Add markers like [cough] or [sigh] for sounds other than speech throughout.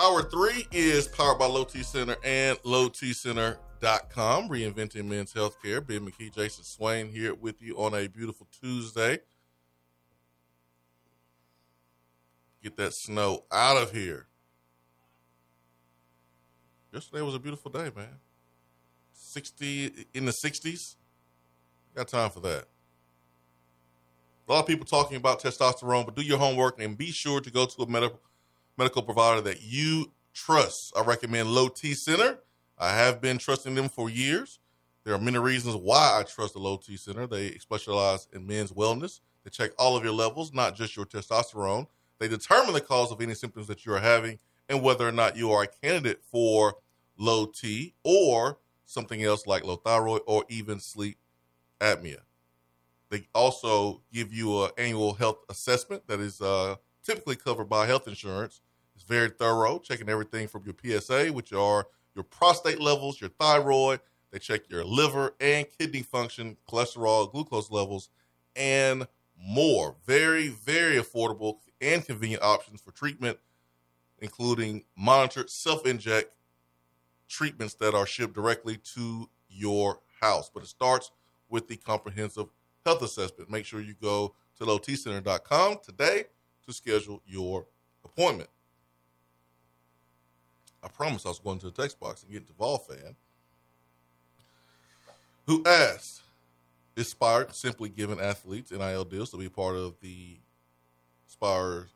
Hour three is powered by Low T Center and LowTCenter.com. Reinventing men's healthcare. Ben McKee, Jason Swain here with you on a beautiful Tuesday. Get that snow out of here. Yesterday was a beautiful day, man. 60 in the 60s. Got time for that. A lot of people talking about testosterone, but do your homework and be sure to go to a medical medical provider that you trust. I recommend Low T Center. I have been trusting them for years. There are many reasons why I trust the Low T Center. They specialize in men's wellness. They check all of your levels, not just your testosterone. They determine the cause of any symptoms that you are having and whether or not you are a candidate for low T or something else like low thyroid or even sleep apnea. They also give you an annual health assessment that is uh, typically covered by health insurance. It's very thorough, checking everything from your PSA, which are your prostate levels, your thyroid. They check your liver and kidney function, cholesterol, glucose levels, and more. Very, very affordable and convenient options for treatment, including monitored self inject treatments that are shipped directly to your house. But it starts with the comprehensive health assessment. Make sure you go to lowtcenter.com today to schedule your appointment. I promised I was going to the text box and get to Vol fan, who asked, "Is Spyre simply giving athletes NIL deals to be part of the Spyre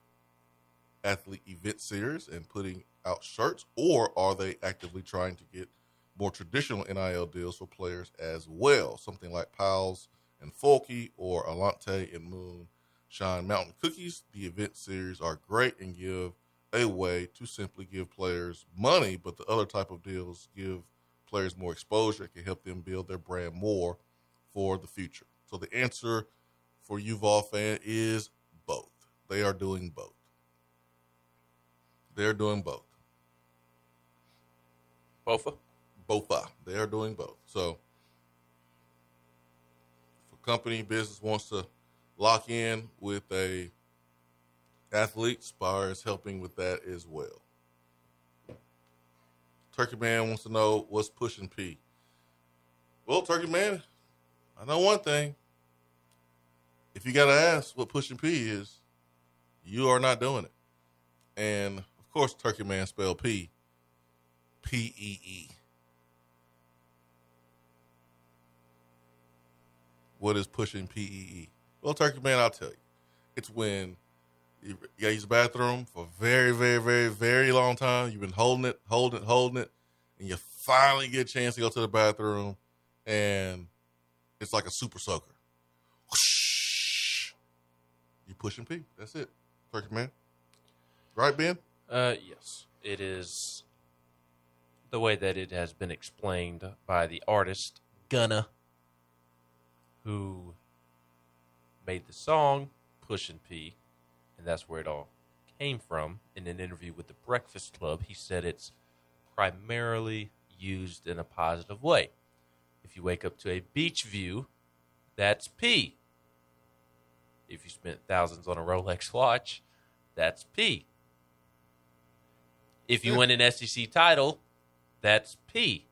athlete event series and putting out shirts, or are they actively trying to get more traditional NIL deals for players as well? Something like Pals and Folky or Alante and Moon Shine Mountain Cookies. The event series are great and give a way to simply give players money, but the other type of deals give players more exposure, It can help them build their brand more for the future. So the answer for you Vol fan is both. They are doing both. They're doing both. Both. Both. They are doing both. So if a company business wants to lock in with a athlete, Spyre is helping with that as well. Turkey Man wants to know what's pushing P. Well, Turkey Man, I know one thing. If you got to ask what pushing P is, you are not doing it. And of course, Turkey Man spelled P, P E E. What is pushing P E E? Well, Turkey Man, I'll tell you. It's when you got to use the bathroom for a very, very, very, very long time. You've been holding it, holding it, holding it, and you finally get a chance to go to the bathroom, and it's like a super soaker. You pushing pee. That's it. Turkey Man. Right, Ben? Uh, yes, it is the way that it has been explained by the artist Gunna, who made the song "Pushin' P," and that's where it all came from. In an interview with the Breakfast Club, he said it's primarily used in a positive way. If you wake up to a beach view, that's P. If you spent thousands on a Rolex watch, that's P. If you win an SEC title, that's P.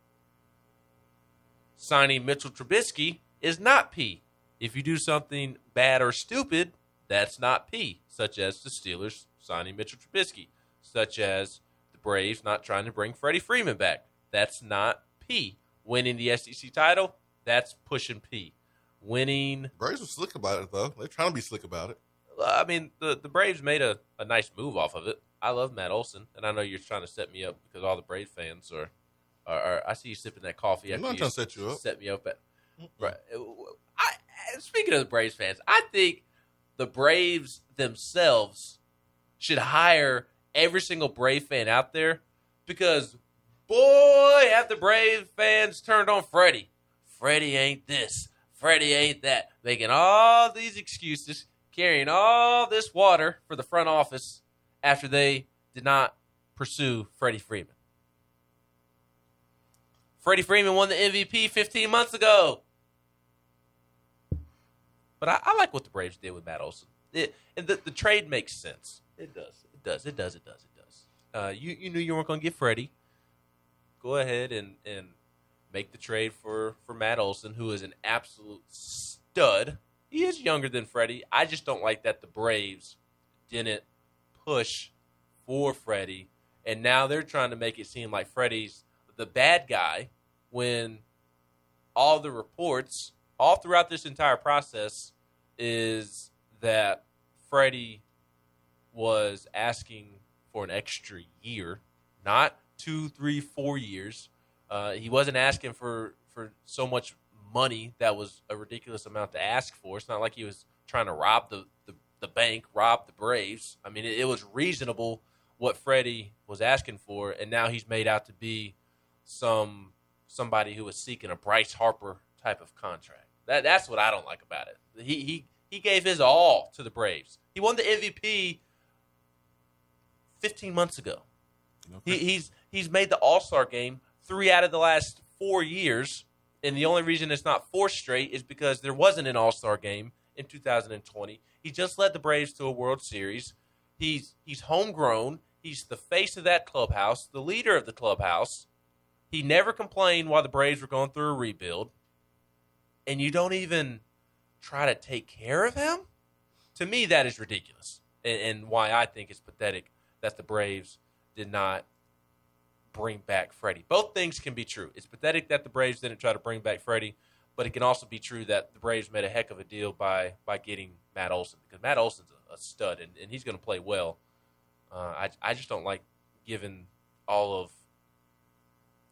Signing Mitchell Trubisky is not P. If you do something bad or stupid, that's not P, such as the Steelers signing Mitchell Trubisky, such as the Braves not trying to bring Freddie Freeman back. That's not P. Winning the SEC title, that's pushing P. Winning Braves were slick about it, though. They're trying to be slick about it. I mean, the, the Braves made a, a nice move off of it. I love Matt Olson, and I know you're trying to set me up because all the Braves fans are. are, are I see you sipping that coffee. I'm not trying to set you up. Set me up. At, right. I, speaking of the Braves fans, I think the Braves themselves should hire every single Brave fan out there because, boy, have the Brave fans turned on Freddie. Freddie ain't this. Freddie ain't that. Making all these excuses, carrying all this water for the front office after they did not pursue Freddie Freeman. Freddie Freeman won the MVP 15 months ago. But I, I like what the Braves did with Matt Olson. It, and the, the trade makes sense. It does. It does. It does. It does. It does. Uh, you you knew you weren't going to get Freddie. Go ahead and and make the trade for for Matt Olson, who is an absolute stud. He is younger than Freddie. I just don't like that the Braves didn't push for Freddie, and now they're trying to make it seem like Freddie's the bad guy when all the reports all throughout this entire process is that Freddie was asking for an extra year, not two, three, four years. Uh, he wasn't asking for for so much money that was a ridiculous amount to ask for. It's not like he was trying to rob the, the, the bank, rob the Braves. I mean, it, it was reasonable what Freddie was asking for, and now he's made out to be some somebody who was seeking a Bryce Harper type of contract. That that's what I don't like about it. He he he gave his all to the Braves. He won the MVP 15 months ago. Okay. He, he's he's made the All Star game three out of the last four years, and the only reason it's not four straight is because there wasn't an All Star game in 2020. He just led the Braves to a World Series. He's he's homegrown. He's the face of that clubhouse, the leader of the clubhouse. He never complained while the Braves were going through a rebuild, and you don't even try to take care of him. To me, that is ridiculous, and, and why I think it's pathetic that the Braves did not bring back Freddie. Both things can be true. It's pathetic that the Braves didn't try to bring back Freddie, but it can also be true that the Braves made a heck of a deal by by getting Matt Olson because Matt Olson's a, a stud and, and he's going to play well. Uh, I I just don't like giving all of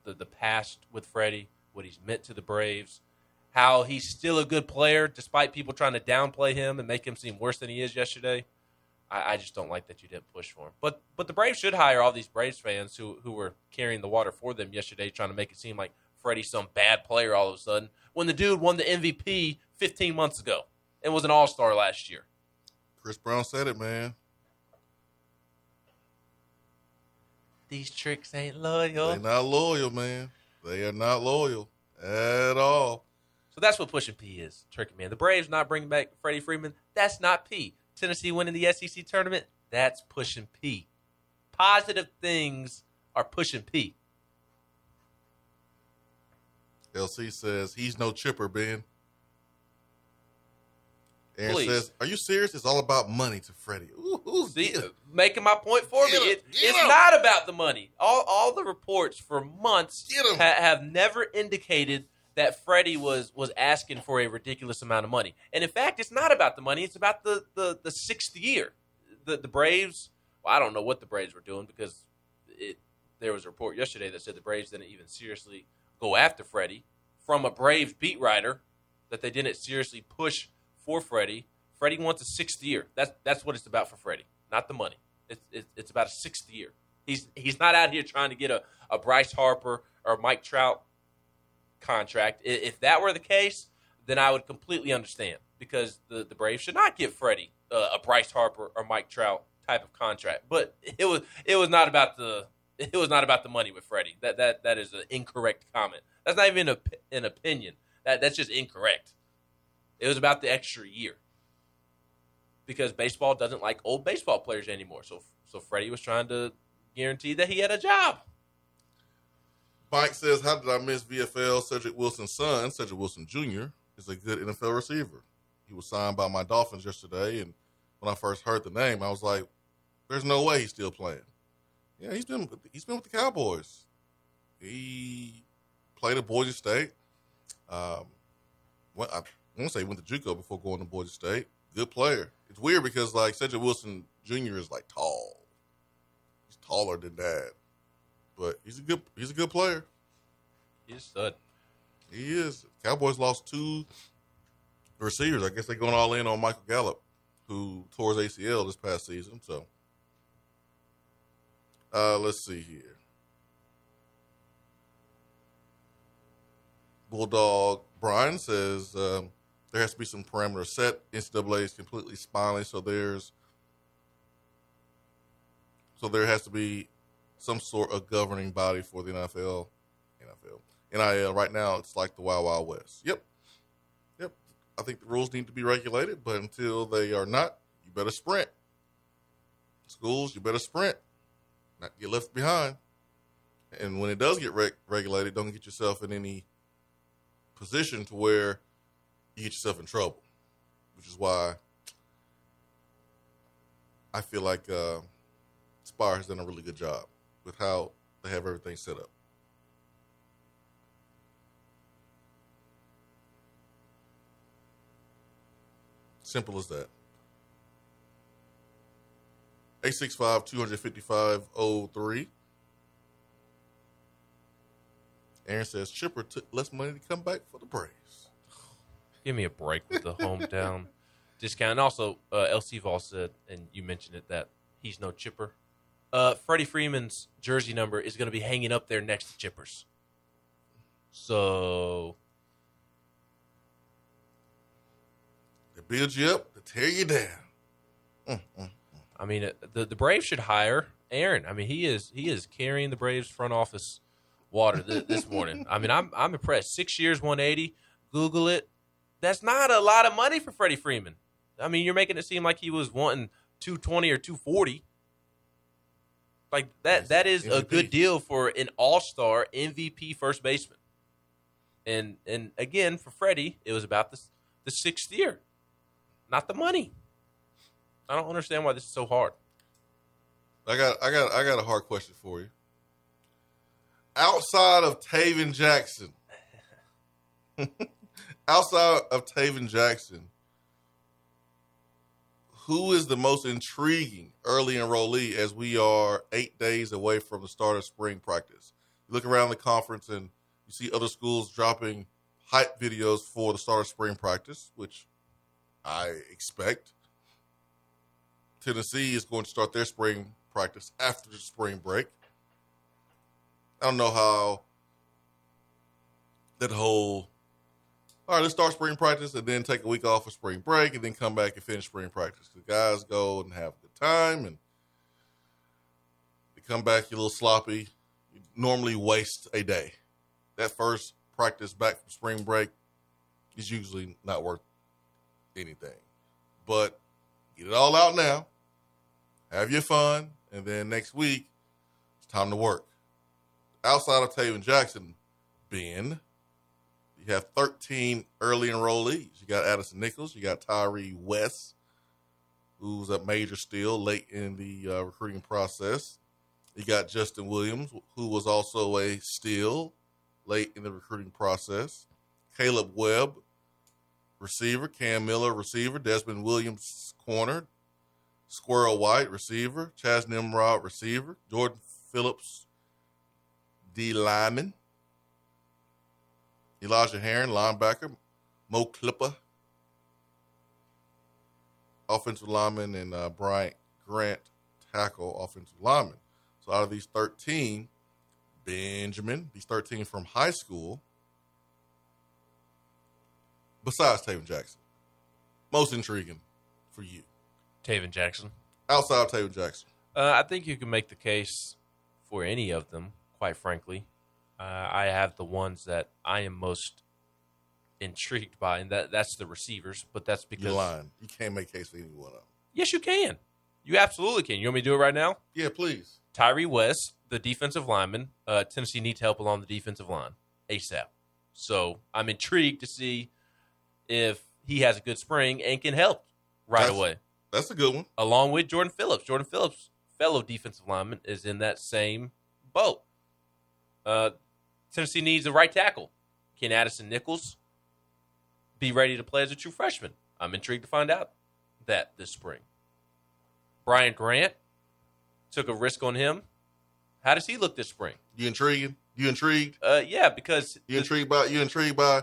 the the past with Freddie, what he's meant to the Braves, how he's still a good player despite people trying to downplay him and make him seem worse than he is yesterday. I, I, just don't like that you didn't push for him. But but the Braves should hire all these Braves fans who who were carrying the water for them yesterday, trying to make it seem like Freddie's some bad player all of a sudden when the dude won the MVP 15 months ago and was an All Star last year. Chris Brown said it, man. These tricks ain't loyal. They're not loyal, man. They are not loyal at all. So that's what pushing P is, Turkey Man. The Braves not bringing back Freddie Freeman. That's not P. Tennessee winning the SEC tournament. That's pushing P. Positive things are pushing P. LC says he's no chipper, Ben. Aaron Please. says, "Are you serious? It's all about money to Freddie." Ooh, ooh, See, yeah. Uh, making my point for me. Get 'em, It, get it's 'em. not about the money. All all the reports for months ha- have never indicated that Freddie was was asking for a ridiculous amount of money. And in fact, it's not about the money. It's about the the, the sixth year. The the Braves. Well, I don't know what the Braves were doing because it. There was a report yesterday that said the Braves didn't even seriously go after Freddie from a Braves beat writer that they didn't seriously push for Freddie. Freddie wants a sixth year. That's that's what it's about for Freddie, not the money. It's it's, it's about a sixth year. He's he's not out here trying to get a, a Bryce Harper or Mike Trout contract. If that were the case, then I would completely understand because the, the Braves should not give Freddie uh, a Bryce Harper or Mike Trout type of contract. But it was it was not about the it was not about the money with Freddie. That that that is an incorrect comment. That's not even a, an opinion. That that's just incorrect. It was about the extra year because baseball doesn't like old baseball players anymore. So so Freddie was trying to guarantee that he had a job. Mike says, "How did I miss VFL? Cedric Wilson's son, Cedric Wilson Jr., is a good NFL receiver. He was signed by my Dolphins yesterday, and when I first heard the name, I was like, "There's no way he's still playing." Yeah, he's been he's been with the Cowboys. He played at Boise State. Um, went, I want to say he went to JUCO before going to Boise State. Good player. It's weird because like Cedric Wilson Jr. is like tall. He's taller than that, but he's a good he's a good player. He's stud. He is. Cowboys lost two receivers. I guess they're going all in on Michael Gallup, who tore his ACL this past season. So, uh, let's see here. Bulldog Brian says, um, there has to be some parameters set. NCAA is completely spineless, so there's so there has to be some sort of governing body for the NFL. NFL. NIL right now it's like the Wild Wild West. Yep. Yep. I think the rules need to be regulated, but until they are not, you better sprint. Schools, you better sprint. Not get left behind. And when it does get reg- regulated, don't get yourself in any position to where you get yourself in trouble. Which is why I feel like uh, Spyre has done a really good job with how they have everything set up. Simple as that. 865 255 03. Aaron says Chipper took less money to come back for the Braves. Give me a break with the hometown [laughs] discount. And also, uh, LC Vol said, and you mentioned it, that he's no chipper. Uh, Freddie Freeman's jersey number is going to be hanging up there next to Chipper's. So, To build you up, to tear you down. Mm, mm. I mean, uh, the the Braves should hire Aaron. I mean, he is he is carrying the Braves front office water th- this morning. I mean, I'm I'm impressed. Six years, 180. Google it. That's not a lot of money for Freddie Freeman. I mean, you're making it seem like he was wanting 220 or 240. Like that that is a good deal for an all-star MVP first baseman. And and again, for Freddie, it was about the the sixth year, not the money. I don't understand why this is so hard. I got I got I got a hard question for you. Outside of Tayven Jackson, [laughs] outside of Tayven Jackson, who is the most intriguing early enrollee as we are eight days away from the start of spring practice? You look around the conference and you see other schools dropping hype videos for the start of spring practice, which I expect. Tennessee is going to start their spring practice after the spring break. I don't know how that whole all right, let's start spring practice and then take a week off for spring break and then come back and finish spring practice. The guys go and have a good time and they come back, you're a little sloppy. You normally waste a day. That first practice back from spring break is usually not worth anything. But get it all out now. Have your fun, and then next week it's time to work. Outside of Tayven Jackson, Ben, you have 13 early enrollees. You got Addison Nichols, you got Tyre West, who's a major still late in the uh, recruiting process. You got Justin Williams, who was also a steal late in the recruiting process. Kaleb Webb, receiver. Cam Miller, receiver. Desmond Williams, corner. Squirrel White, receiver. Chas Nimrod, receiver. Jordan Phillips, D lineman. Elijah Herring, linebacker. Mo Clipper, offensive lineman, and uh, Bryant Grant, tackle, offensive lineman. So out of these 13, Benjamin, these 13 from high school, besides Tayven Jackson, most intriguing for you Tayven Jackson. outside of Tayven Jackson. Uh, I think you can make the case for any of them, quite frankly. Uh, I have the ones that I am most intrigued by, and that that's the receivers. But that's because You're lying. You can't make case for any one of them. yes, you can. You absolutely can. You want me to do it right now? Yeah, please. Tyre West, the defensive lineman. Uh, Tennessee needs help along the defensive line ASAP. So I'm intrigued to see if he has a good spring and can help right That's- away. That's a good one. along with Jordan Phillips. Jordan Phillips, fellow defensive lineman, is in that same boat. Uh, Tennessee needs a right tackle. Can Addison Nichols be ready to play as a true freshman? I'm intrigued to find out that this spring. Brian Grant took a risk on him. How does he look this spring? You intriguing? You intrigued? Uh, yeah, because You intrigued by you intrigued by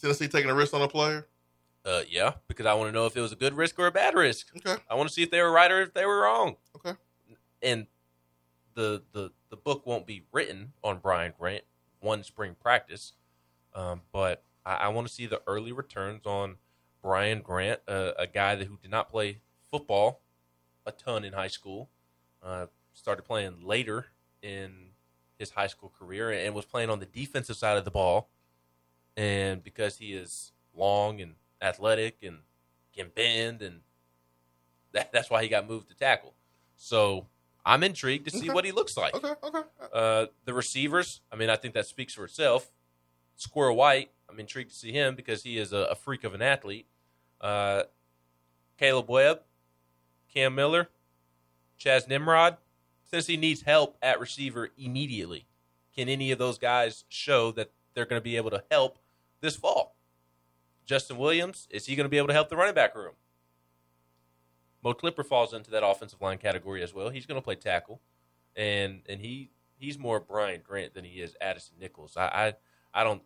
Tennessee taking a risk on a player? uh, yeah, because I want to know if it was a good risk or a bad risk. Okay. I want to see if they were right or if they were wrong. Okay. And the the the book won't be written on Brian Grant one spring practice, um, but I, I want to see the early returns on Brian Grant, uh, a guy that, who did not play football a ton in high school, uh, started playing later in his high school career and was playing on the defensive side of the ball. And because he is long and athletic and can bend, and that, that's why he got moved to tackle. So I'm intrigued to see Okay. what he looks like. Okay, okay. Uh, the receivers, I mean, I think that speaks for itself. Squirrel White, I'm intrigued to see him because he is a, a freak of an athlete. Uh, Kaleb Webb, Cam Miller, Chas Nimrod. Since he needs help at receiver immediately. Can any of those guys show that they're going to be able to help this fall? Justin Williams, is he going to be able to help the running back room? Mo Clipper falls into that offensive line category as well. He's going to play tackle, and and he he's more Brian Grant than he is Addison Nichols. I I, I don't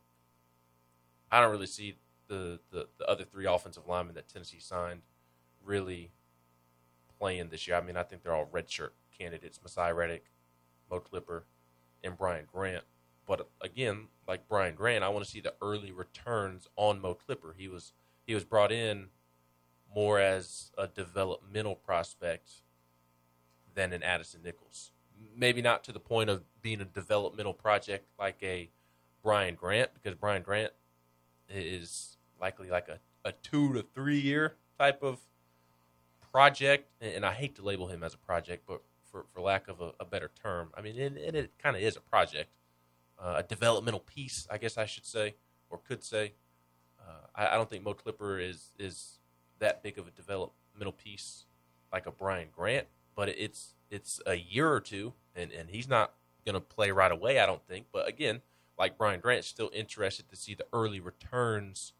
I don't really see the, the the other three offensive linemen that Tennessee signed really playing this year. I mean, I think they're all redshirt candidates: Masai Reddick, Mo Clipper, and Brian Grant. But again, like Brian Grant, I want to see the early returns on Mo Clipper. He was he was brought in more as a developmental prospect than an Addison Nichols. Maybe not to the point of being a developmental project like a Brian Grant, because Brian Grant is likely like a, a two to three year type of project. And I hate to label him as a project, but for, for lack of a, a better term, I mean, and, and it kind of is a project, uh, a developmental piece, I guess I should say, or could say. Uh, I, I don't think Mo Clipper is is that big of a developmental piece like a Brian Grant, but it's it's a year or two, and, and he's not going to play right away, I don't think. But again, like Brian Grant, still interested to see the early returns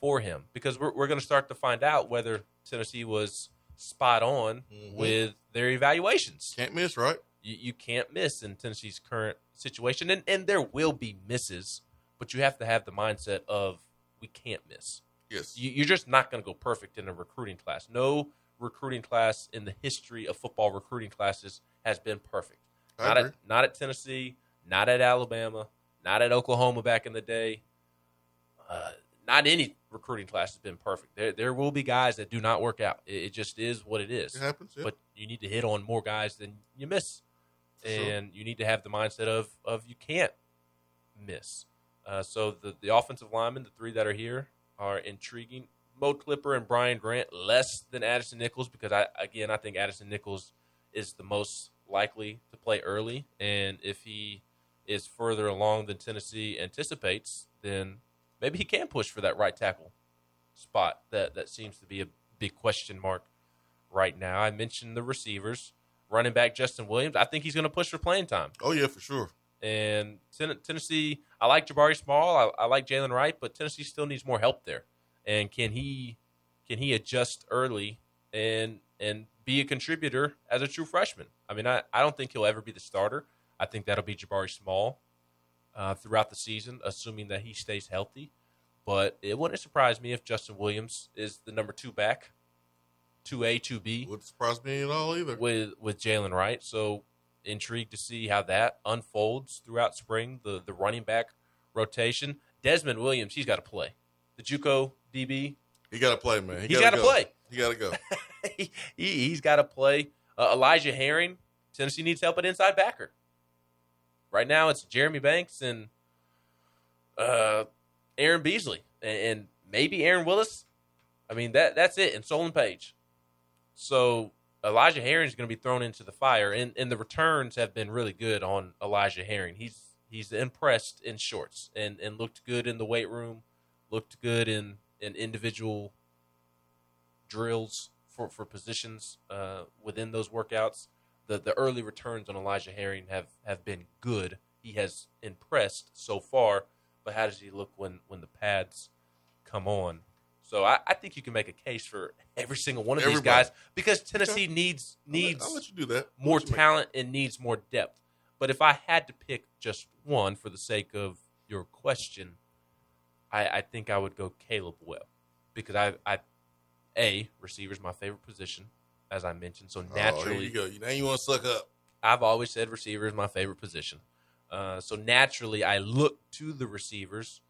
for him because we're, we're going to start to find out whether Tennessee was spot on Mhm. with their evaluations. Can't miss, right? You, you can't miss in Tennessee's current situation, and, and there will be misses, but you have to have the mindset of we can't miss Yes. you, you're just not going to go perfect in a recruiting class. No recruiting class in the history of football recruiting classes has been perfect. I Not agree. at not at Tennessee, not at Alabama, not at Oklahoma back in the day. Uh, not any recruiting class has been perfect. There there will be guys that do not work out. It, it just is what it is. It happens. Yeah. But you need to hit on more guys than you miss, For sure. and you need to have the mindset of of you can't miss. Uh, so the the offensive linemen, the three that are here, are intriguing. Mo Clipper and Brian Grant less than Addison Nichols because I again I think Addison Nichols is the most likely to play early, and if he is further along than Tennessee anticipates, then maybe he can push for that right tackle spot. That that seems to be a big question mark right now. I mentioned the receivers, running back Justin Williams. I think he's going to push for playing time. oh yeah, for sure. And Ten- Tennessee, I like Jabari Small, I, I like Jaylen Wright, but Tennessee still needs more help there. And can he can he adjust early and and be a contributor as a true freshman? I mean, I, I don't think he'll ever be the starter. I think that'll be Jabari Small uh, throughout the season, assuming that he stays healthy. But it wouldn't surprise me if Justin Williams is the number two back, two A, two B Wouldn't surprise me at all either. with with Jaylen Wright. So intrigued to see how that unfolds throughout spring. The the running back rotation. Desmond Williams, he's got to play. The JUCO DB, He got to play, man. He he's gotta go. play. He got to go. [laughs] he, he's got to play. Uh, Elijah Herring, Tennessee needs help at inside backer. Right now, it's Jeremy Banks and uh, Aaron Beasley, and, and maybe Aaron Willis. I mean that that's it, and Solon Page. So Elijah Herring is going to be thrown into the fire, and, and the returns have been really good on Elijah Herring. He's he's impressed in shorts and, and looked good in the weight room, looked good in, in individual drills for, for positions uh, within those workouts. The the early returns on Elijah Herring have, have been good. He has impressed so far, but how does he look when, when the pads come on? So I, I think you can make a case for every single one of these guys because Tennessee needs I'll let- needs I'll let you do that. I'll more let you make- talent and needs more depth. But if I had to pick just one for the sake of your question, I, I think I would go Kaleb Webb because I, I, a receiver's my favorite position, as I mentioned. So Oh, naturally, here you go. Now you want to suck up. I've always said receiver is my favorite position. Uh, so naturally, I look to the receivers,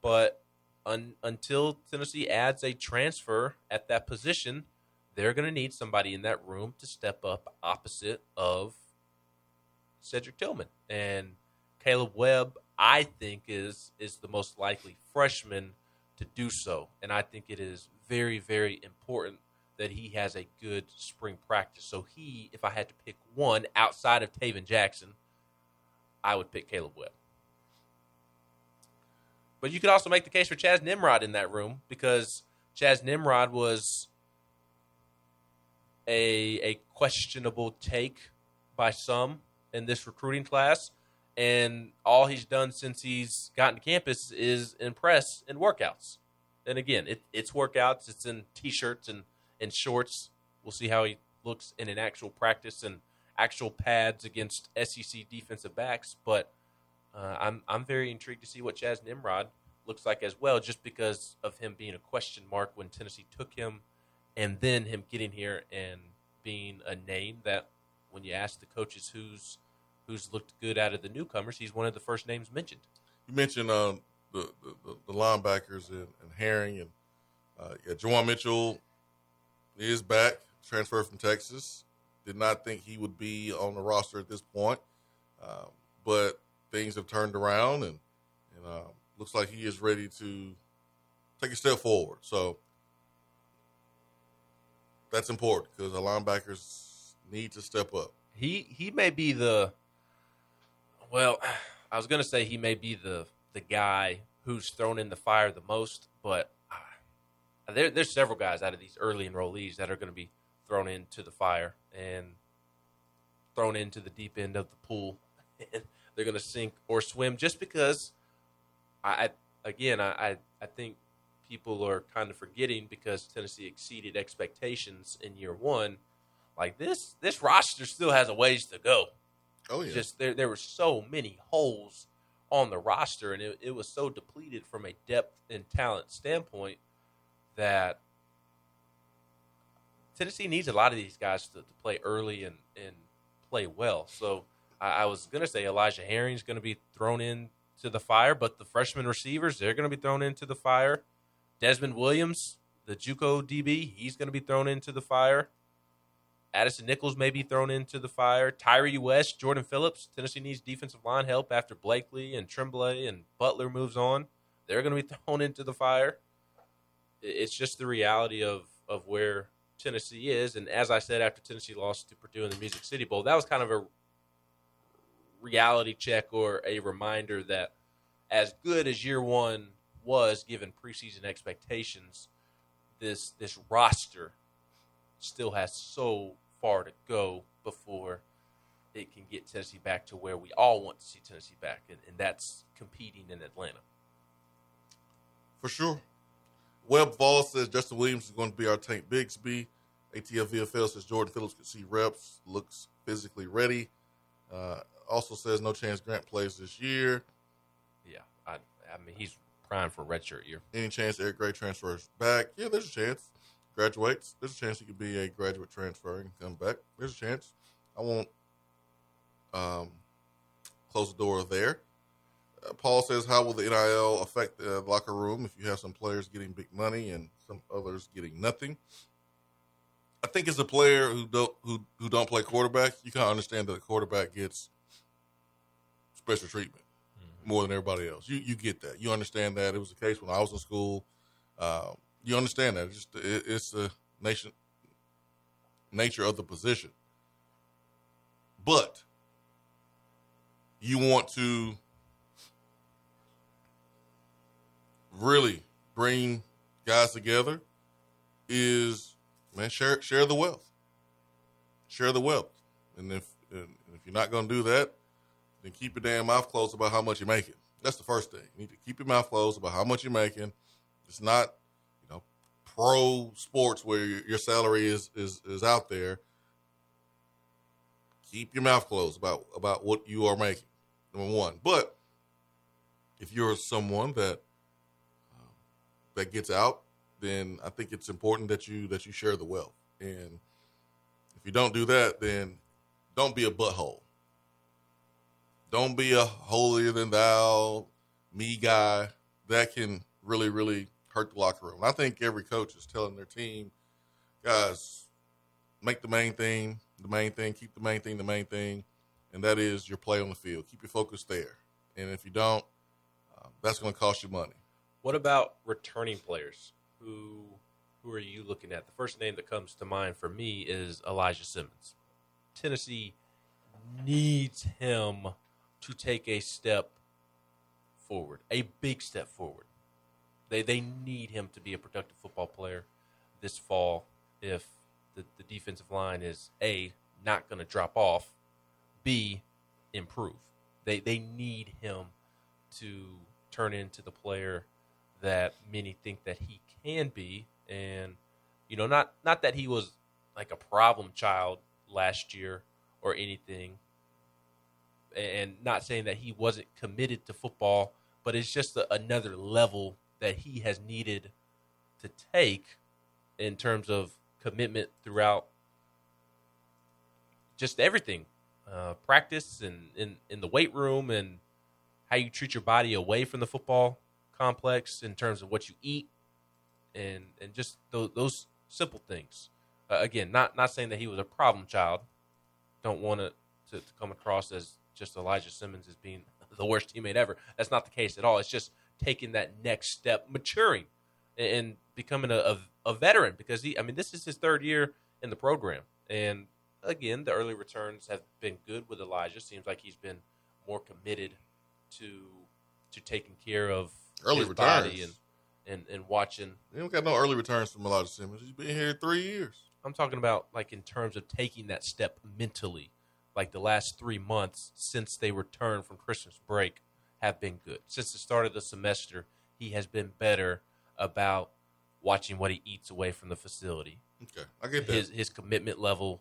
but un, until Tennessee adds a transfer at that position, they're going to need somebody in that room to step up opposite of Cedric Tillman and Kaleb Webb. I think is is the most likely freshman to do so, and I think it is very very important that he has a good spring practice. So he, if I had to pick one outside of Tayven Jackson, I would pick Kaleb Webb. But you could also make the case for Chas Nimrod in that room because Chas Nimrod was a a questionable take by some in this recruiting class, and all he's done since he's gotten to campus is impress in workouts. And again, it, it's workouts. It's in t-shirts and and shorts. We'll see how he looks in an actual practice and actual pads against SEC defensive backs. But uh, I'm I'm very intrigued to see what Chas Nimrod looks like as well, just because of him being a question mark when Tennessee took him, and then him getting here and being a name that when you ask the coaches who's who's looked good out of the newcomers, he's one of the first names mentioned. You mentioned uh, the, the, the linebackers and, and Herring and uh, yeah, Juwan Mitchell is back, transferred from Texas. Did not think he would be on the roster at this point, um, but things have turned around and and um, looks like he is ready to take a step forward. So that's important because the linebackers need to step up. He he may be the well, I was to say he may be the the guy who's thrown in the fire the most, but uh, there, there's several guys out of these early enrollees that are going to be thrown into the fire and thrown into the deep end of the pool. [laughs] They're going to sink or swim just because I, again I, I think people are kind of forgetting because Tennessee exceeded expectations in year one. Like this, this roster still has a ways to go. Oh yeah, Just there, there were so many holes on the roster, and it, it was so depleted from a depth and talent standpoint that Tennessee needs a lot of these guys to, to play early and, and play well. So I, I was going to say Elijah Herring's going to be thrown in to the fire, but the freshman receivers, they're going to be thrown into the fire. Desmond Williams, the JUCO DB, he's going to be thrown into the fire. Addison Nichols may be thrown into the fire. Tyre West, Jordan Phillips. Tennessee needs defensive line help after Blakely and Tremblay and Butler moves on. They're going to be [laughs] thrown into the fire. It's just the reality of of where Tennessee is. And as I said, after Tennessee lost to Purdue in the Music City Bowl, that was kind of a reality check or a reminder that as good as year one was given preseason expectations, this this roster still has so far to go before it can get Tennessee back to where we all want to see Tennessee back, and, and that's competing in Atlanta. For sure. Webb Fall says Justin Williams is going to be our Tank Bigsby. ATF VFL says Jordan Phillips could see reps, looks physically ready. Uh, also says no chance Grant plays this year. Yeah, I, I mean he's prime for redshirt year. Any chance Eric Gray transfers back? Yeah, there's a chance. Graduates, there's a chance he could be a graduate transfer and come back. There's a chance. I won't um, close the door there. Uh, Paul says, "How will the NIL affect the locker room if you have some players getting big money and some others getting nothing?" I think as a player who don't who who don't play quarterback, you kind of understand that a quarterback gets special treatment mm-hmm. more than everybody else. You you get that. You understand that. It was the case when I was in school. Uh, you understand that. It's just it, it's the nation nature of the position. But you want to really bring guys together is man share share the wealth share the wealth and if and if you're not going to do that then keep your damn mouth closed about how much you're making. That's the first thing. You need to keep your mouth closed about how much you're making. It's not you know pro sports where your, salary is is is out there. Keep your mouth closed about about what you are making number one. But if you're someone that um, that gets out, then I think it's important that you that you share the wealth. And if you don't do that, then don't be a butthole. Don't be a holier than thou me guy. That can really, really hurt the locker room. I think every coach is telling their team, guys, make the main thing the main thing, keep the main thing the main thing, and that is your play on the field. Keep your focus there. And if you don't, um, that's going to cost you money. What about returning players? Who who are you looking at? The first name that comes to mind for me is Elijah Simmons. Tennessee needs him to take a step forward, a big step forward. They they need him to be a productive football player this fall if the, the defensive line is a not going to drop off, b improve. They they need him to turn into the player that many think that he can be, and you know not not that he was like a problem child last year or anything, and not saying that he wasn't committed to football, but it's just a, another level that he has needed to take in terms of commitment throughout just everything uh, practice and in, in the weight room and how you treat your body away from the football complex in terms of what you eat and and just those, those simple things. Uh, again not not saying that he was a problem child. Don't want it to, to come across as just elijah simmons as being [laughs] the worst teammate ever that's not the case at all it's just taking that next step maturing and becoming a, a, a, veteran because he, I mean, this is his third year in the program. And again, the early returns have been good with Elijah. Seems like he's been more committed to to taking care of early his returns. body and, and, and watching. You don't got no early returns from Elijah Simmons. He's been here three years. I'm talking about like in terms of taking that step mentally. Like the last three months since they returned from Christmas break have been good. Since the start of the semester, he has been better about watching what he eats away from the facility. Okay, I get that. His his commitment level,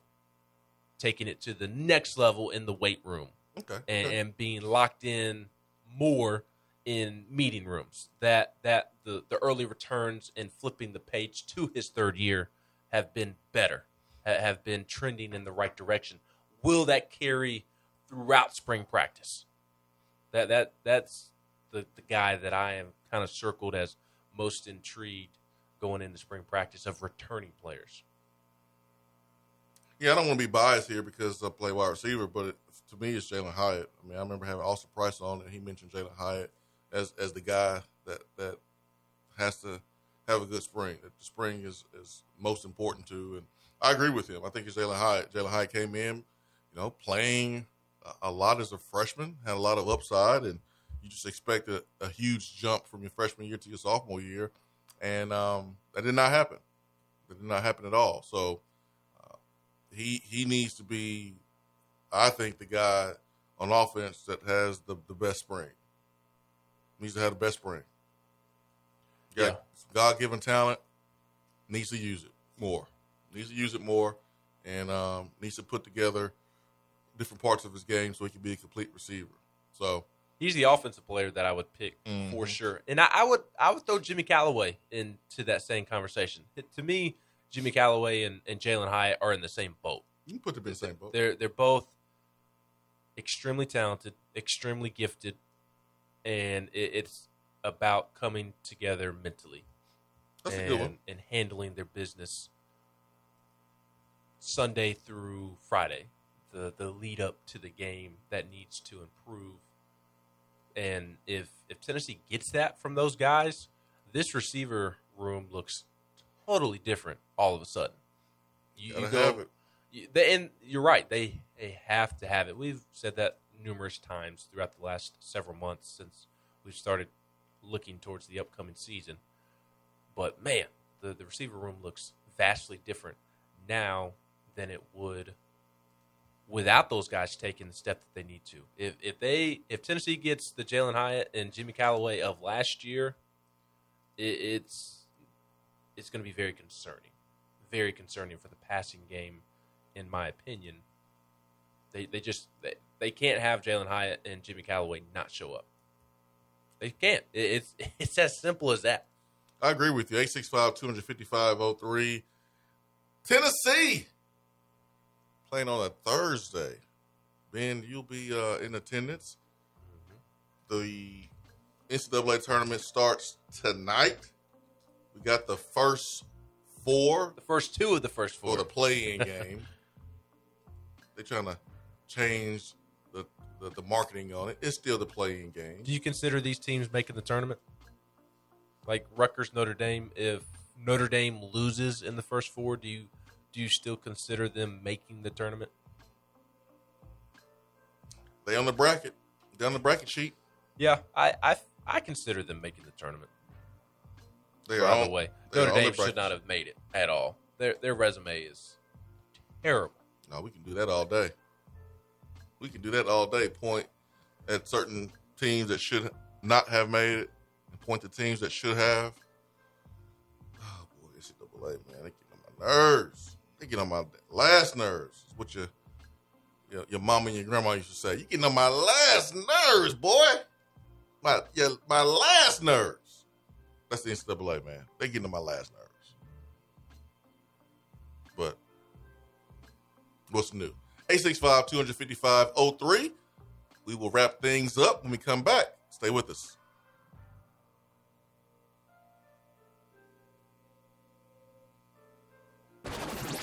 taking it to the next level in the weight room, okay, and, okay. and being locked in more in meeting rooms. That that the the early returns and flipping the page to his third year have been better, have been trending in the right direction. Will that carry throughout spring practice? That that that's the the guy that I am kind of circled as most intrigued going into spring practice of returning players. Yeah, I don't want to be biased here because I play wide receiver, but it, to me, it's Jalin Hyatt. I mean, I remember having Austin Price on, and he mentioned Jalin Hyatt as as the guy that that has to have a good spring. That the spring is is most important to, and I agree with him. I think it's Jalin Hyatt. Jalin Hyatt came in, you know, playing a, lot as a freshman, had a lot of upside, and you just expect a, a, huge jump from your freshman year to your sophomore year, and um, that did not happen. That did not happen at all. So uh, he he needs to be, I think, the guy on offense that has the, the best spring. Needs to have the best spring. Got Yeah. God given talent, needs to use it more. Needs to use it more, and um, needs to put together different parts of his game so he can be a complete receiver. So He's the offensive player that I would pick Mhm. for sure, and I, I would I would throw Jimmy Calloway into that same conversation. To me, Jimmy Calloway and, and Jalin Hyatt are in the same boat. you can put them in the same boat. They're they're both extremely talented, extremely gifted, and it, it's about coming together mentally That's a and, good one. and handling their business Sunday through Friday, the the lead up to the game that needs to improve. And if if Tennessee gets that from those guys, this receiver room looks totally different all of a sudden. You, you go, have it. You, they, and you're right. They they have to have it. We've said that numerous times throughout the last several months since we've started looking towards the upcoming season. But man, the the receiver room looks vastly different now than it would without those guys taking the step that they need to. If if they if Tennessee gets the Jalin Hyatt and Jimmy Calloway of last year, it, it's it's going to be very concerning, very concerning for the passing game, in my opinion. They they just they, they can't have Jalin Hyatt and Jimmy Calloway not show up. They can't. It, it's [laughs] it's as simple as that. I agree with you. 865 255 03. Tennessee playing on a Thursday. Ben, you'll be uh, in attendance. The NCAA tournament starts tonight. We got the first four The first two of the first for four. the play-in [laughs] game. They're trying to change the, the the marketing on it. It's still the play-in game. Do you consider these teams making the tournament? Like Rutgers, Notre Dame. If Notre Dame loses in the first four, do you do you still consider them making the tournament? They on the bracket. They on the bracket sheet. Yeah, I I, I consider them making the tournament. They are By on, the way, they Notre Dame should not have made it at all. Their their resume is terrible. No, we can do that all day. We can do that all day. Point at certain teams that should not have made it, and point to teams that should have. Oh boy, NCAA man, they get on my nerves. They get on my last nerves. What your your, your mama and your grandma used to say. You getting on my last nerves, boy. My my last nerves. That's the NCAA man. They getting on my last nerves. But What's new? 865 255 03. We will wrap things up when we come back. Stay with us.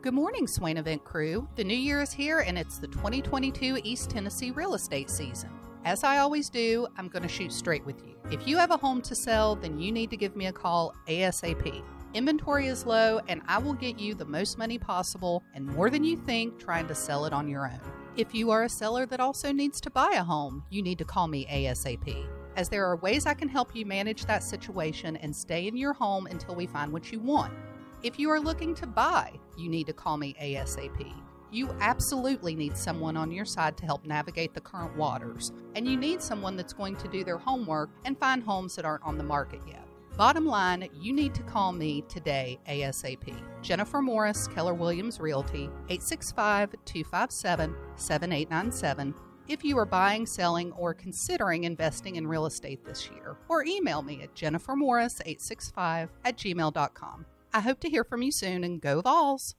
Good morning, Swain Event crew. The new year is here and it's the 2022 East Tennessee real estate season. As I always do, I'm going to shoot straight with you. If you have a home to sell, then you need to give me a call ASAP. Inventory is low, and I will get you the most money possible and more than you think trying to sell it on your own. If you are a seller that also needs to buy a home, you need to call me ASAP, as there are ways I can help you manage that situation and stay in your home until we find what you want. If you are looking to buy, you need to call me ASAP. You absolutely need someone on your side to help navigate the current waters, and you need someone that's going to do their homework and find homes that aren't on the market yet. Bottom line, you need to call me today ASAP. Jennifer Morris, Keller Williams Realty, 865 257 7897. If you are buying, selling, or considering investing in real estate this year, or email me at jennifermorris865 at gmail.com. I hope to hear from you soon and go Vols!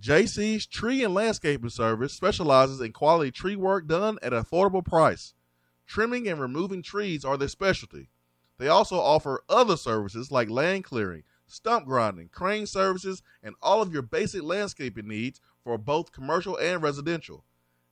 JC's Tree and Landscaping Service specializes in quality tree work done at an affordable price. Trimming and removing trees are their specialty. They also offer other services like land clearing, stump grinding, crane services, and all of your basic landscaping needs for both commercial and residential.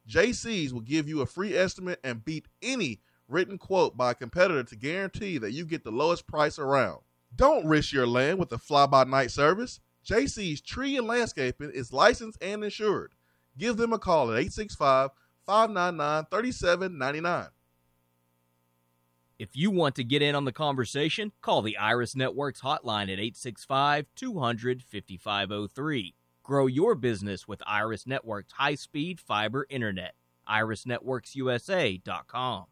JC's will give you a free estimate and beat any written quote by a competitor to guarantee that you get the lowest price around. Don't risk your land with a fly by night service. JC's Tree and Landscaping is licensed and insured. Give them a call at 865 599 3799. If you want to get in on the conversation, call the Iris Networks hotline at 865 200 5503. Grow your business with Iris Networks high speed fiber internet. IrisNetworksUSA.com.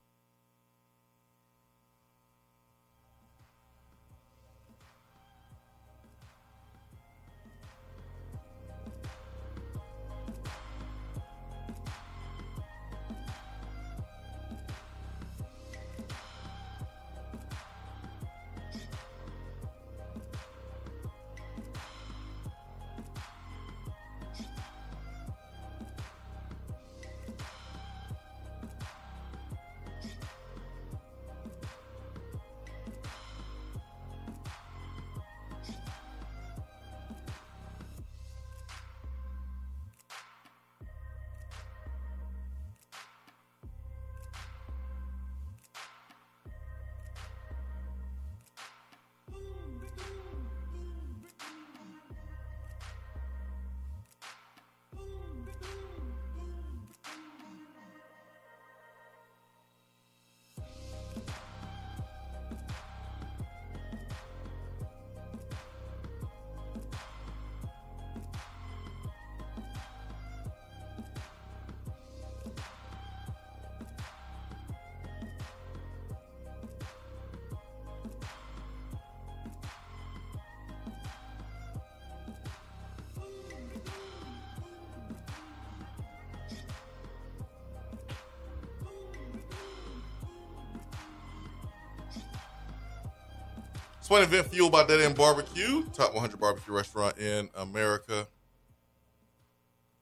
Swain event fueled by Dead End Barbecue, top 100 barbecue restaurant in America.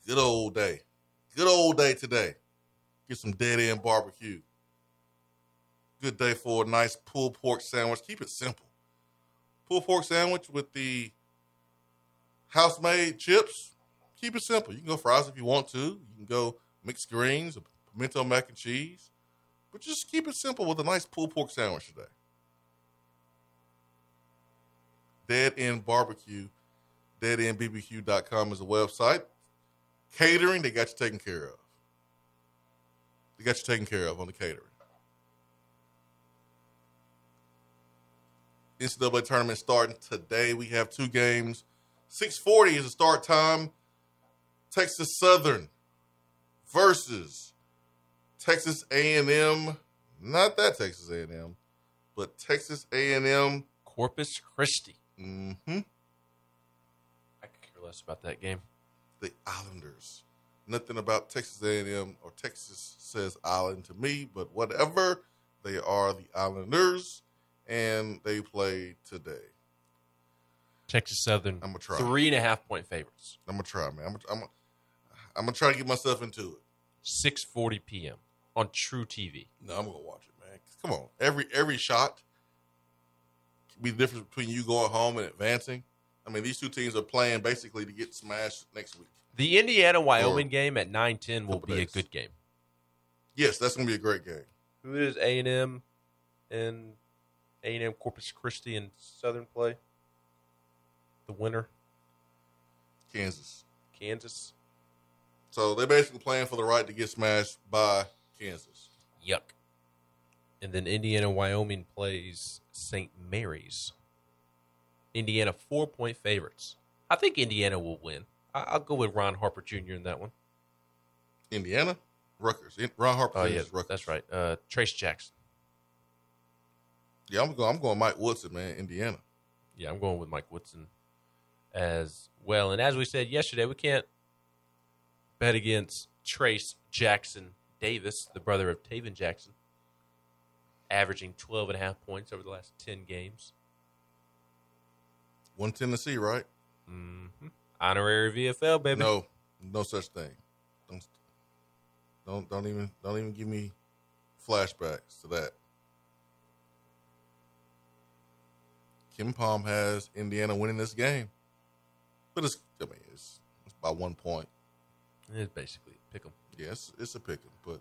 Good old day. Good old day today. Get some Dead End Barbecue. Good day for a nice pulled pork sandwich. Keep it simple. Pulled pork sandwich with the house made chips. Keep it simple. You can go fries if you want to. You can go mixed greens, pimento mac and cheese. But just keep it simple with a nice pulled pork sandwich today. Dead End Barbecue, deadendbbq.com is a website. Catering, they got you taken care of. They got you taken care of on the catering. NCAA tournament starting today. We have two games. 640 is the start time. Texas Southern versus Texas A&M. Not that Texas A&M, but Texas A&M Corpus Christi. Mm-hmm. I could care less about that game. The Islanders. Nothing about Texas A&M or Texas says Island to me, but whatever. They are the Islanders, and they play today. Texas Southern. I'm gonna try. Three and a half point favorites. I'm gonna try, man. I'm gonna, I'm gonna, I'm gonna try to get myself into it. Six forty p.m. on truTV. No, I'm gonna watch it, man. Come on, every every shot be the difference between you going home and advancing. I mean, these two teams are playing basically to get smashed next week. The Indiana Wyoming game at nine ten will be days. a good game. Yes, that's gonna be a great game. Who is A and M and A and M Corpus Christi and Southern play? The winner, Kansas. Kansas. So they're basically playing for the right to get smashed by Kansas. Yuck. And then Indiana Wyoming plays St. Mary's. Indiana four point favorites. I think Indiana will win. I- I'll go with Ron Harper Jr. in that one. Indiana, Rutgers. Ron Harper. Oh yeah, Rutgers. that's right. Uh, Trayce Jackson. Yeah, I'm going. I'm going. Mike Woodson, man. Indiana. Yeah, I'm going with Mike Woodson as well. And as we said yesterday, we can't bet against Trayce Jackson Davis, the brother of Tayven Jackson, averaging 12 and a half points over the last 10 games. One Tennessee, right? Mm-hmm. Honorary VFL, baby. No, no such thing. Don't, don't, don't even, don't even give me flashbacks to that. KenPom has Indiana winning this game, but it's, I mean, it's, it's by one point. It's basically pick 'em. Yes, it's a pick 'em, but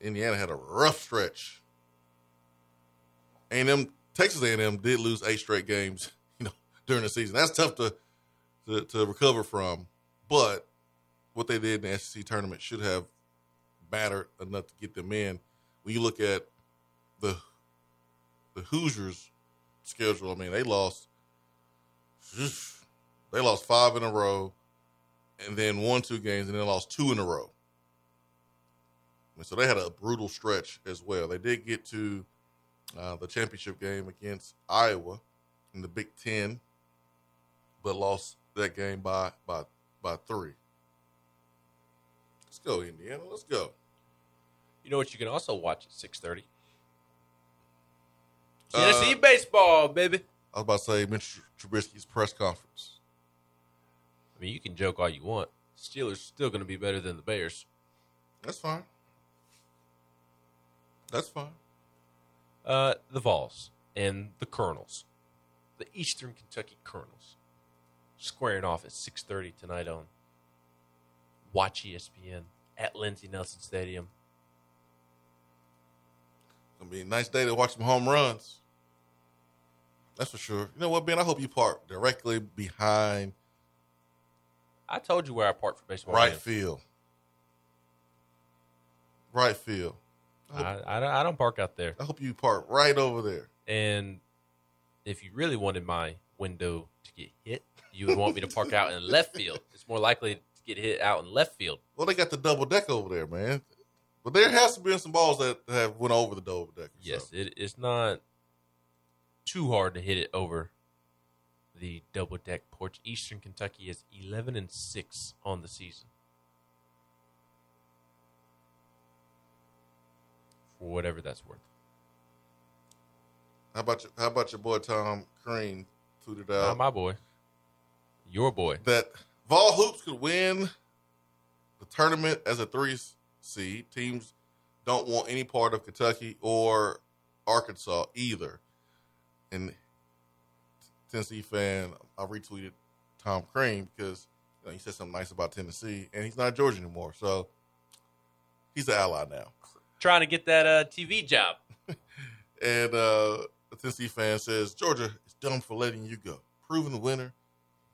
Indiana had a rough stretch. A&M, Texas A&M did lose eight straight games, [laughs] you know, during the season. That's tough to to, to recover from, but what they did in the SEC tournament should have mattered enough to get them in. When you look at the the Hoosiers schedule, I mean, they lost they lost five in a row and then won two games and then lost two in a row. So they had a brutal stretch as well. They did get to uh, the championship game against Iowa in the Big Ten, but lost that game by by by three. Let's go, Indiana. Let's go. You know what? You can also watch at six thirty. Uh, Tennessee baseball, baby. I was about to say Mitch Trubisky's press conference. I mean, you can joke all you want. Steelers still going to be better than the Bears. That's fine. That's fine. Uh, the Vols and the Colonels, the Eastern Kentucky Colonels, squaring off at six thirty tonight on Watch ESPN at Lindsey Nelson Stadium. Gonna be a nice day to watch some home runs. That's for sure. You know what, Ben? I hope you park directly behind I told you where I parked for baseball. right games. field. Right field. I, I, don't- I don't park out there. I hope you park right over there. And if you really wanted my window to get hit, you would want me to park out in left field. It's more likely to get hit out in left field. Well, they got the double deck over there, man. But there has to be some balls that have went over the double deck. Yes, it, it's not too hard to hit it over the double deck porch. Eastern Kentucky is eleven and six on the season. For whatever that's worth. How about your, how about your boy Tom Crean tweeted Not my boy. Your boy. that Vol Hoops could win the tournament as a three seed. Teams don't want any part of Kentucky or Arkansas either. And Tennessee fan, I retweeted Tom Crean because you know, he said something nice about Tennessee, and he's not Georgia anymore, so he's an ally now. Trying to get that uh, TV job. [laughs] And uh, a Tennessee fan says Georgia is dumb for letting you go. Proven winner.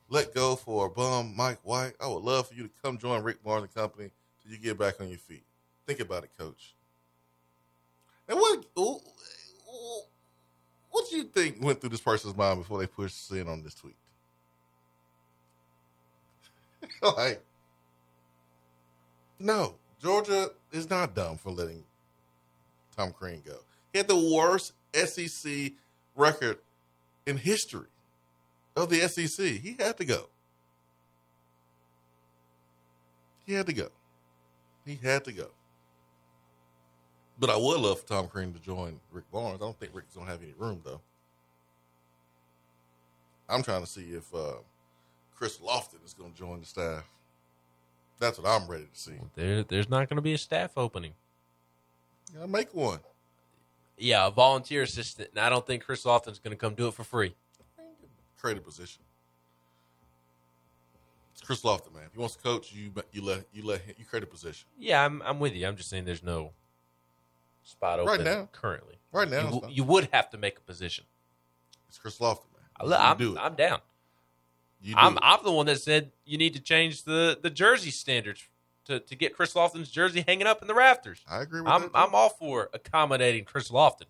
Let go for a bum, Mike White. I would love for you to come join Rick Barnes and Company till you get back on your feet. Think about it, Coach. And what what do you think went through this person's mind before they pushed in on this tweet? [laughs] like, no, Georgia is not dumb for letting Tom Crean go. He had the worst SEC record in history of the SEC. He had to go. He had to go. He had to go. But I would love for Tom Crean to join Rick Barnes. I don't think Rick's gonna have any room though. I'm trying to see if uh, Chris Lofton is gonna join the staff. That's what I'm ready to see. There, there's not to be a staff opening. Gotta make one. Yeah, a volunteer assistant. And I don't think Chris Lofton's going to come do it for free. Create a position. It's Chris Lofton, man. If he wants to coach, you you let you let him, you create a position. Yeah, I'm I'm with you. I'm just saying there's no spot open Right now. currently. Right now, you, it's w- not. you would have to make a position. It's Chris Lofton, man. I, am do it. I'm down. I'm. I'm the one that said you need to change the the jersey standards to, to get Chris Lofton's jersey hanging up in the rafters. I agree with I'm. I'm all for accommodating Chris Lofton.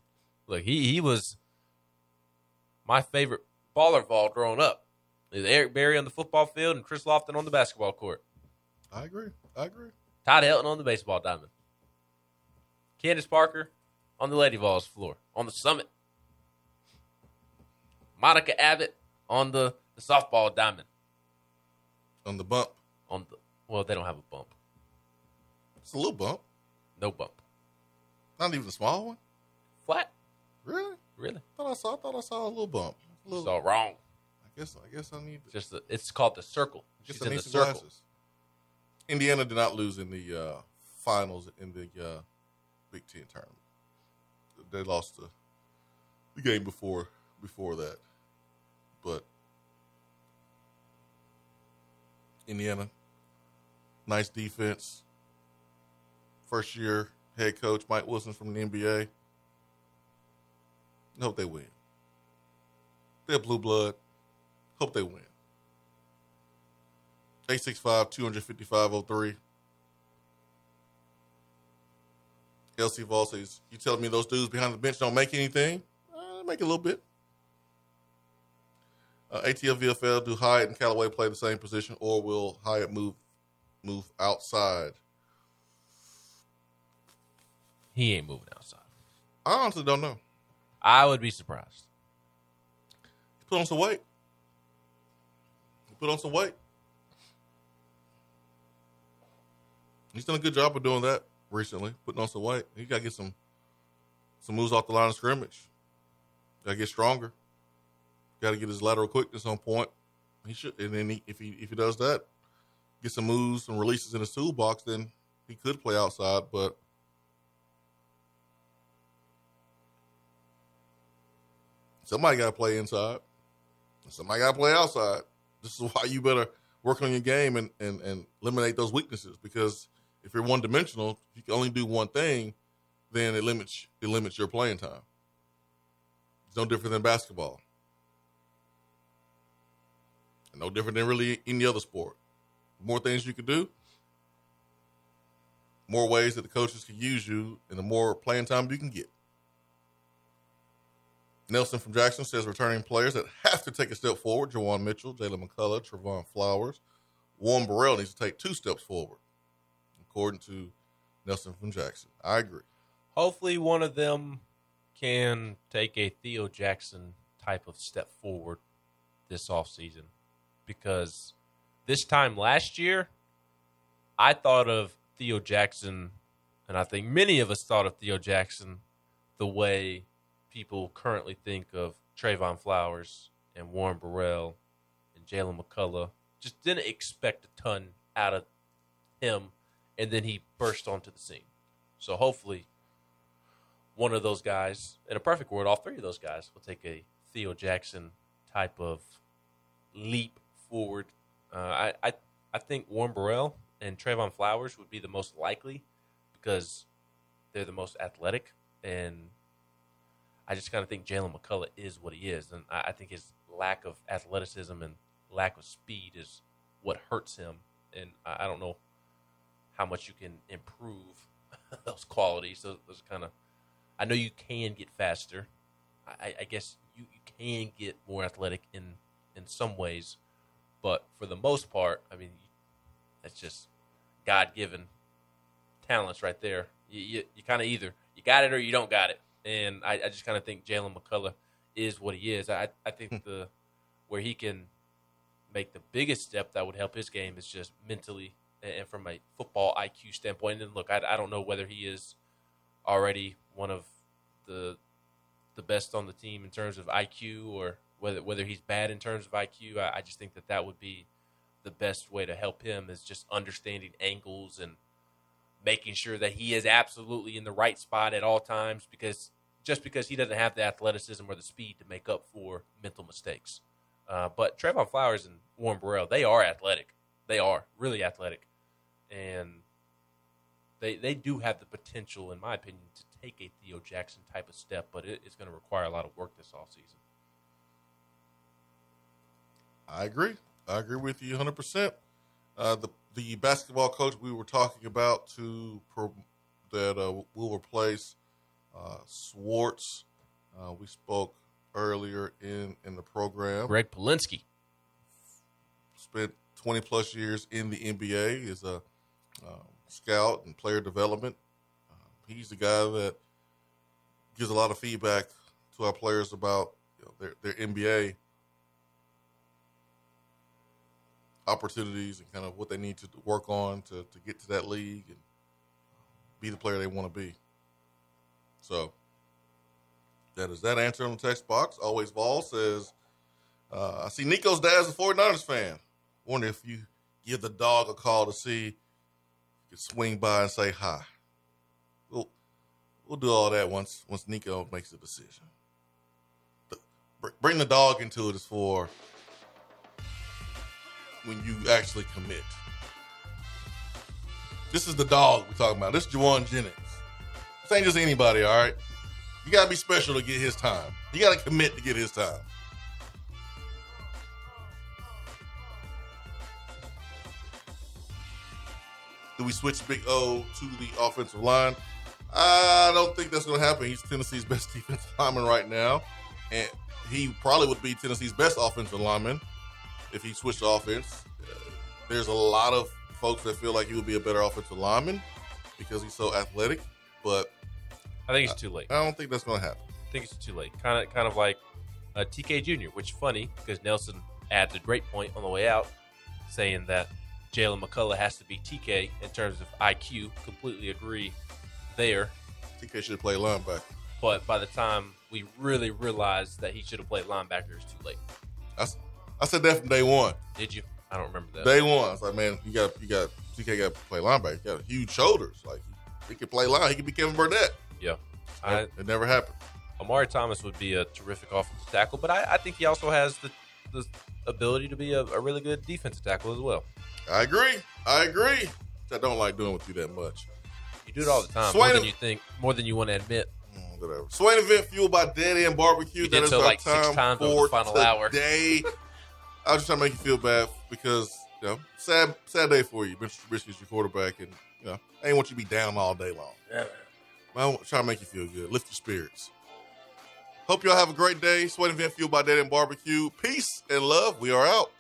Look, he he was my favorite baller ball growing up. Is Eric Berry on the football field and Chris Lofton on the basketball court. I agree. I agree. Todd Helton on the baseball diamond. Candace Parker on the Lady Vols floor on the summit. Monica Abbott on the, the softball diamond. On the bump, On the well, they don't have a bump. It's a little bump. No bump. Not even a small one. Flat. Really? Really? I thought I saw. I thought I saw a little bump. A little, So wrong. I guess. I guess I need. To, Just the, it's called the circle. I guess She's I in need the some circle. glasses. Indiana did not lose in the uh, finals in the uh, Big Ten tournament. They lost the, the game before before that, but Indiana, nice defense, first year head coach Mike Woodson from the NBA. I hope they win. They're blue blood. Hope they win. 865 255 03. LC Vol says, You telling me those dudes behind the bench don't make anything? Uh, make a little bit. Uh, ATL VFL, do Hyatt and Calloway play the same position, or will Hyatt move move outside? He ain't moving outside. I honestly don't know. I would be surprised. He put on some weight. He put on some weight. He's done a good job of doing that recently, putting on some weight. He got to get some some moves off the line of scrimmage. Got to get stronger. Got to get his lateral quickness on point. He should, and then he, if he if he does that, get some moves, some releases in his toolbox, then he could play outside. But somebody got to play inside. Somebody got to play outside. This is [laughs] why you better work on your game and, and, and eliminate those weaknesses because if you're one dimensional, you can only do one thing, then it limits it limits your playing time. It's no different than basketball. No different than really any other sport. more things you can do, more ways that the coaches can use you, and the more playing time you can get. Nelson from Jackson says returning players that have to take a step forward: Juwan Mitchell, Jaylen McCollough, Trevon Flowers. Warren Burrell needs to take two steps forward, according to Nelson from Jackson. I agree. Hopefully, one of them can take a Theo Jackson type of step forward this offseason because this time last year, I thought of Theo Jackson, and I think many of us thought of Theo Jackson the way people currently think of Trevon Flowers and Warren Burrell and Jaylen McCollough. Just didn't expect a ton out of him, and then he burst onto the scene. So hopefully, one of those guys, in a perfect world, all three of those guys will take a Theo Jackson type of leap forward. Uh, I, I I think Warren Burrell and Trevon Flowers would be the most likely because they're the most athletic, and I just kind of think Jaylen McCollough is what he is, and I, I think his lack of athleticism and lack of speed is what hurts him, and I, I don't know how much you can improve [laughs] those qualities. Those, those kind of, I know you can get faster. I, I guess you, you can get more athletic in in some ways, but for the most part, I mean, that's just God given talents right there. You, you, you kind of either you got it or you don't got it, and I, I just kind of think Jaylen McCollough is what he is. I I think hmm. the where he can make the biggest step that would help his game is just mentally and from a football IQ standpoint. And look, I, I don't know whether he is already one of the the best on the team in terms of IQ or whether whether he's bad in terms of IQ. I, I just think that that would be the best way to help him is just understanding angles and making sure that he is absolutely in the right spot at all times because just because he doesn't have the athleticism or the speed to make up for mental mistakes. Uh, but Trevon Flowers and Warren Burrell, they are athletic. They are really athletic, and they they do have the potential, in my opinion, to take a Theo Jackson type of step. But it, it's going to require a lot of work this offseason. I agree. I agree with you 100%. Uh, the the basketball coach we were talking about to that uh, will replace uh, Swartz. Uh, we spoke earlier in in the program. Greg Polinsky spent 20 plus years in the NBA. is a um, scout and player development. Um, he's the guy that gives a lot of feedback to our players about you know, their their NBA opportunities and kind of what they need to work on to, to get to that league and be the player they want to be. So that is that answer on the text box. Always Ball says, uh, I see Nico's dad's a 49ers fan. Wonder if you give the dog a call to see if you can swing by and say hi. We'll, we'll do all that once once Nico makes a decision. The, bring the dog into it is for when you actually commit. This is the dog we're talking about. This is Jauan Jennings. This ain't just anybody, all right? You got to be special to get his time. You got to commit to get his time. Do we switch Big O to the offensive line? I don't think that's to happen. He's Tennessee's [laughs] best defensive lineman right now. And he probably would be Tennessee's best offensive lineman if he switched offense. There's a lot of folks that feel like he would be a better offensive lineman because he's so athletic, but I think it's too late. I don't think that's going to happen. I think it's too late. Kind of, kind of like uh, TK Jr., which is funny because Nelson adds a great point on the way out, saying that Jaylen McCollough has to be TK in terms of IQ. Completely agree there. TK should have played linebacker. But by the time we really realized that he should have played linebacker, it's too late. I, I said that from day one. Did you? I don't remember that. Day one, I was like, man, you got you got TK got to play linebacker. He got huge shoulders. Like he could play line. He could be Kevin Burnett. Yeah, I, it never happened. Omari Thomas would be a terrific offensive tackle, but I, I think he also has the, the ability to be a, a, really good defensive tackle as well. I agree. I agree. I don't like doing with you that much. You do it all the time, Swain more than you think, more than you want to admit. Mm, whatever. Swain event fueled by Dead End Barbecue. You that is like time times for the final today. hour. I was just trying to make you feel bad because you know, sad sad day for you. Mitch Trubisky's your quarterback, and you know, I ain't want you to be down all day long. Yeah. I'm trying to make you feel good, lift your spirits. Hope y'all have a great day. Swain Event fueled by Dead End Barbecue. Peace and love. We are out.